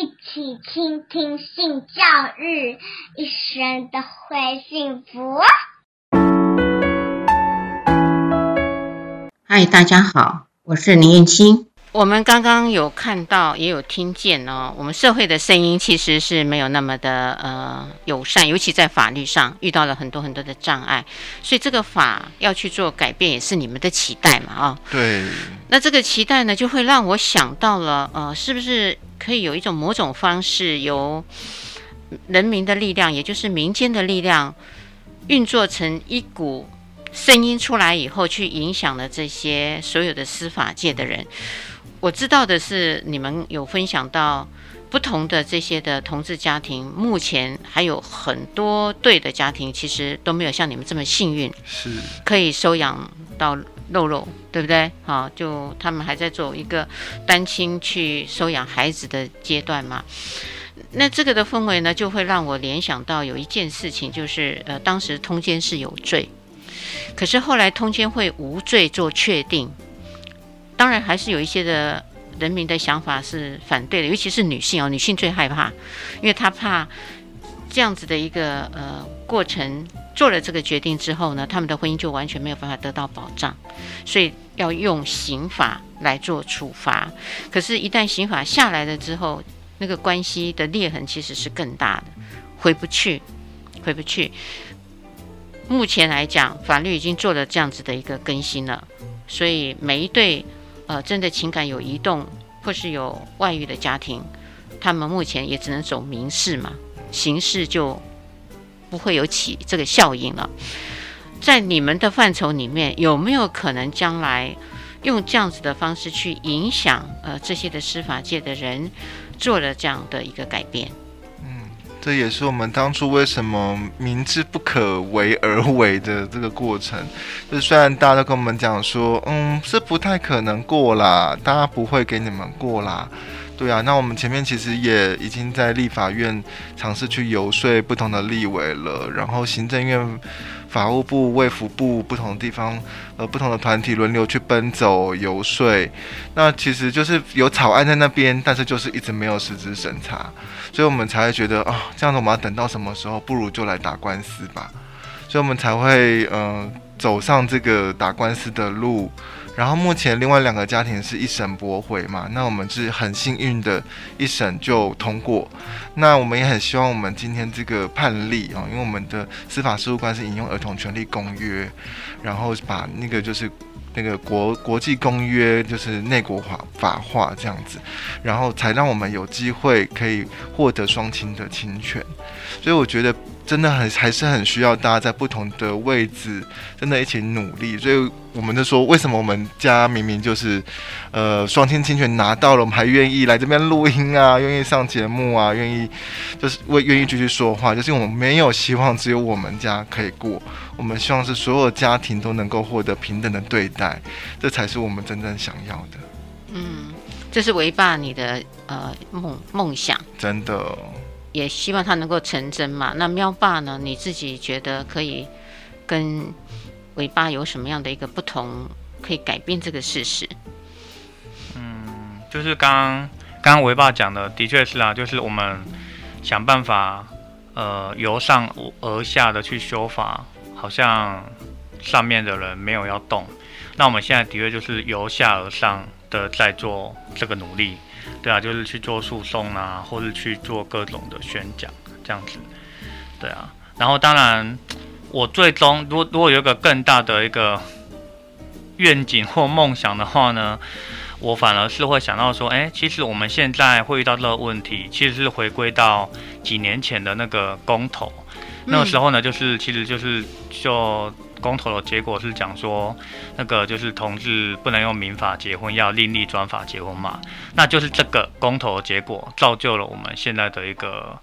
一起倾听性教育，一生都会幸福。嗨，大家好，我是林燕青。我们刚刚有看到，也有听见哦。我们社会的声音其实是没有那么的呃友善，尤其在法律上遇到了很多很多的障碍，所以这个法要去做改变，也是你们的期待嘛啊、哦。对。那这个期待呢，就会让我想到了，呃，是不是可以有一种某种方式，由人民的力量，也就是民间的力量，运作成一股声音出来以后，去影响了这些所有的司法界的人。我知道的是，你们有分享到不同的这些的同志家庭，目前还有很多对的家庭，其实都没有像你们这么幸运，是可以收养到肉肉，对不对？好，就他们还在做一个单亲去收养孩子的阶段嘛。那这个的氛围呢，就会让我联想到有一件事情，就是呃，当时通奸是有罪，可是后来通奸会无罪做确定。当然，还是有一些的人民的想法是反对的，尤其是女性哦，女性最害怕，因为她怕这样子的一个呃过程做了这个决定之后呢，他们的婚姻就完全没有办法得到保障，所以要用刑法来做处罚。可是，一旦刑法下来了之后，那个关系的裂痕其实是更大的，回不去，回不去。目前来讲，法律已经做了这样子的一个更新了，所以每一对。呃，真的情感有移动或是有外遇的家庭，他们目前也只能走民事嘛，刑事就不会有起这个效应了。在你们的范畴里面，有没有可能将来用这样子的方式去影响呃这些的司法界的人做了这样的一个改变？这也是我们当初为什么明知不可为而为的这个过程。就是虽然大家都跟我们讲说，嗯，这不太可能过啦，大家不会给你们过啦。对啊，那我们前面其实也已经在立法院尝试去游说不同的立委了，然后行政院。法务部、卫福部不同的地方，呃，不同的团体轮流去奔走游说，那其实就是有草案在那边，但是就是一直没有实质审查，所以我们才会觉得啊、哦，这样子我们要等到什么时候？不如就来打官司吧，所以我们才会呃走上这个打官司的路。然后目前另外两个家庭是一审驳回嘛，那我们是很幸运的，一审就通过。那我们也很希望我们今天这个判例啊，因为我们的司法事务官是引用儿童权利公约，然后把那个就是那个国国际公约就是内国法法化这样子，然后才让我们有机会可以获得双亲的亲权。所以我觉得。真的很还是很需要大家在不同的位置，真的一起努力。所以我们就说，为什么我们家明明就是，呃，双亲亲权拿到了，我们还愿意来这边录音啊，愿意上节目啊，愿意就是为愿意继续说话，就是我们没有希望只有我们家可以过，我们希望是所有家庭都能够获得平等的对待，这才是我们真正想要的。嗯，这是维爸你的呃梦梦想，真的。也希望他能够成真嘛。那喵爸呢？你自己觉得可以跟维爸有什么样的一个不同，可以改变这个事实？嗯，就是刚刚刚维爸讲的，的确是啊，就是我们想办法，呃，由上而下的去修法，好像上面的人没有要动。那我们现在的确就是由下而上的在做这个努力。对啊，就是去做诉讼啊，或者去做各种的宣讲这样子。对啊，然后当然，我最终如果如果有一个更大的一个愿景或梦想的话呢，我反而是会想到说，哎，其实我们现在会遇到这个问题，其实是回归到几年前的那个公投，那个时候呢，就是其实就是就。公投的结果是讲说，那个就是同志不能用民法结婚，要另立专法结婚嘛。那就是这个公投的结果造就了我们现在的一个，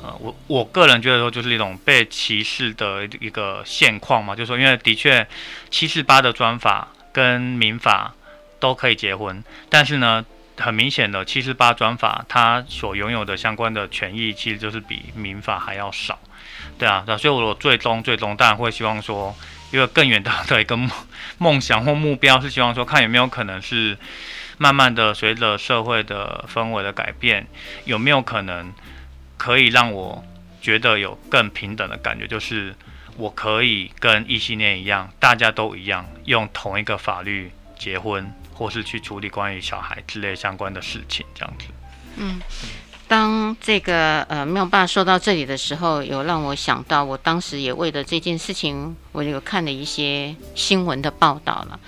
呃，我我个人觉得说就是一种被歧视的一个现况嘛。就是说，因为的确七四八的专法跟民法都可以结婚，但是呢，很明显的七四八专法它所拥有的相关的权益，其实就是比民法还要少。对啊，对所以我最终最终当然会希望说，一个更远大的一个梦梦想或目标是希望说，看有没有可能是慢慢的随着社会的氛围的改变，有没有可能可以让我觉得有更平等的感觉？就是我可以跟异性恋一样，大家都一样，用同一个法律结婚，或是去处理关于小孩之类相关的事情，这样子。嗯。当这个呃妙爸说到这里的时候，有让我想到，我当时也为了这件事情，我有看了一些新闻的报道了。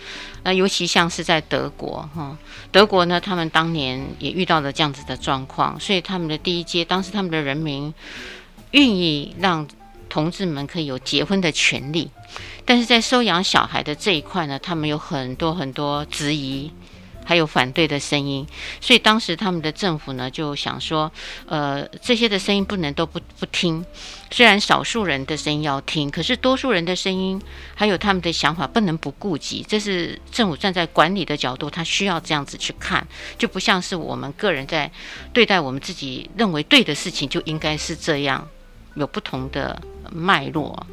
那尤其像是在德国哈，德国呢，他们当年也遇到了这样子的状况，所以他们的第一阶，当时他们的人民愿意让同志们可以有结婚的权利，但是在收养小孩的这一块呢，他们有很多很多质疑。还有反对的声音，所以当时他们的政府呢就想说，呃，这些的声音不能都不不听，虽然少数人的声音要听，可是多数人的声音还有他们的想法不能不顾及。这是政府站在管理的角度，他需要这样子去看，就不像是我们个人在对待我们自己认为对的事情就应该是这样，有不同的脉络。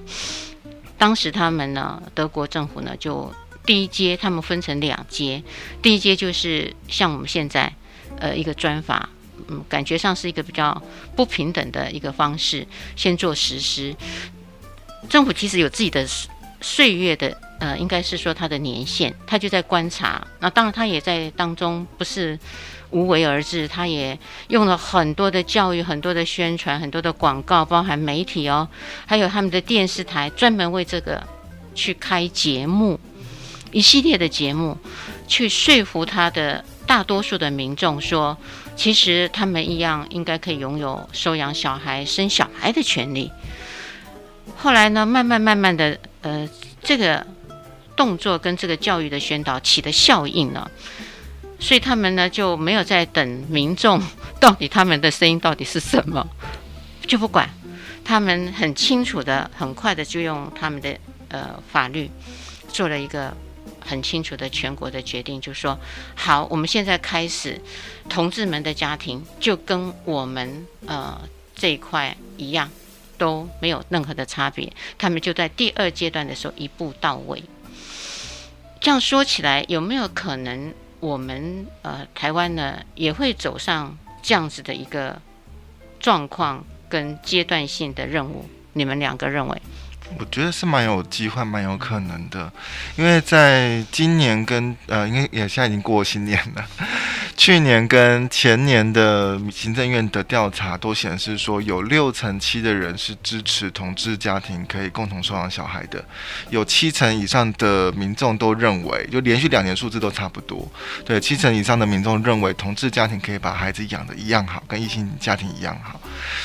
当时他们呢，德国政府呢就。第一阶，他们分成两阶。第一阶就是像我们现在，呃，一个专法，嗯，感觉上是一个比较不平等的一个方式，先做实施。政府其实有自己的岁月的，呃，应该是说它的年限，他就在观察。那当然，他也在当中不是无为而治，他也用了很多的教育、很多的宣传、很多的广告，包含媒体哦，还有他们的电视台专门为这个去开节目。一系列的节目，去说服他的大多数的民众说，其实他们一样应该可以拥有收养小孩、生小孩的权利。后来呢，慢慢慢慢的，呃，这个动作跟这个教育的宣导起的效应了，所以他们呢就没有再等民众到底他们的声音到底是什么，就不管，他们很清楚的、很快的就用他们的呃法律做了一个。很清楚的全国的决定，就说，好，我们现在开始，同志们的家庭就跟我们呃这一块一样，都没有任何的差别。他们就在第二阶段的时候一步到位。这样说起来，有没有可能我们呃台湾呢也会走上这样子的一个状况跟阶段性的任务？你们两个认为？我觉得是蛮有机会，蛮有可能的，因为在今年跟呃，应该也现在已经过新年了。去年跟前年的行政院的调查都显示说，有六成七的人是支持同志家庭可以共同收养小孩的，有七成以上的民众都认为，就连续两年数字都差不多，对，七成以上的民众认为同志家庭可以把孩子养得一样好，跟异性家庭一样好，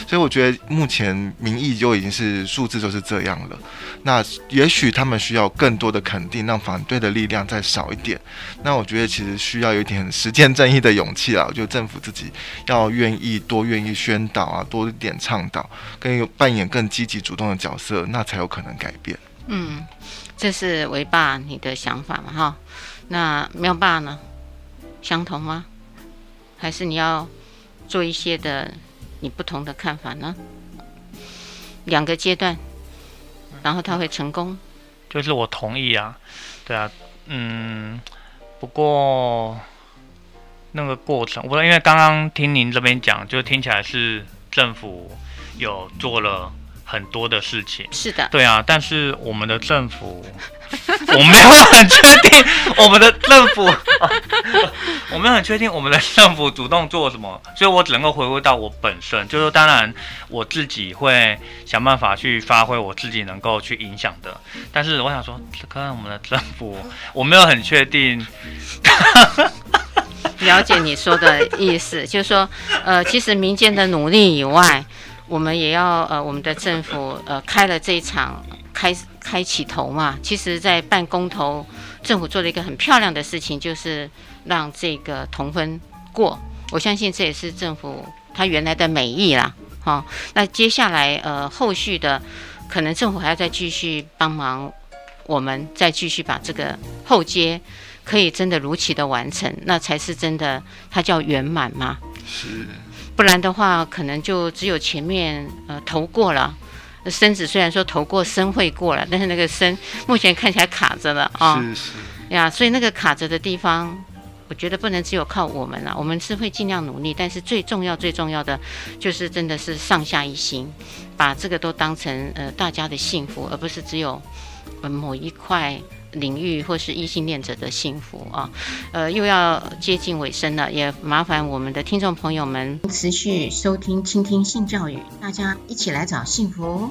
所以我觉得目前民意就已经是数字就是这样了。那也许他们需要更多的肯定，让反对的力量再少一点。那我觉得其实需要有一点实践正义的勇气啊，我觉得政府自己要愿意多愿意宣导啊，多一点倡导，更扮演更积极主动的角色，那才有可能改变。嗯，这是维爸你的想法嘛？哈，那妙爸呢？相同吗？还是你要做一些的你不同的看法呢？两个阶段，然后他会成功？就是我同意啊，对啊，嗯，不过。那个过程，我因为刚刚听您这边讲，就听起来是政府有做了很多的事情。是的，对啊，但是我们的政府，我没有很确定我们的政府，我没有很确定我们的政府主动做什么，所以我只能够回归到我本身，就是当然我自己会想办法去发挥我自己能够去影响的。但是我想说，可能我们的政府，我没有很确定。了解你说的意思，就是说，呃，其实民间的努力以外，我们也要呃，我们的政府呃开了这一场开开起头嘛。其实，在办公投，政府做了一个很漂亮的事情，就是让这个同婚过。我相信这也是政府他原来的美意啦。好、那接下来呃后续的，可能政府还要再继续帮忙，我们再继续把这个后接。可以真的如期的完成，那才是真的，它叫圆满嘛。是，不然的话，可能就只有前面呃投过了，身子虽然说投过身会过了，但是那个身目前看起来卡着了啊。是是。呀，所以那个卡着的地方，我觉得不能只有靠我们了，我们是会尽量努力，但是最重要最重要的就是真的是上下一心，把这个都当成呃大家的幸福，而不是只有呃某一块领域或是异性恋者的幸福啊。呃，又要接近尾声了，也麻烦我们的听众朋友们持续收听、倾听性教育，大家一起来找幸福。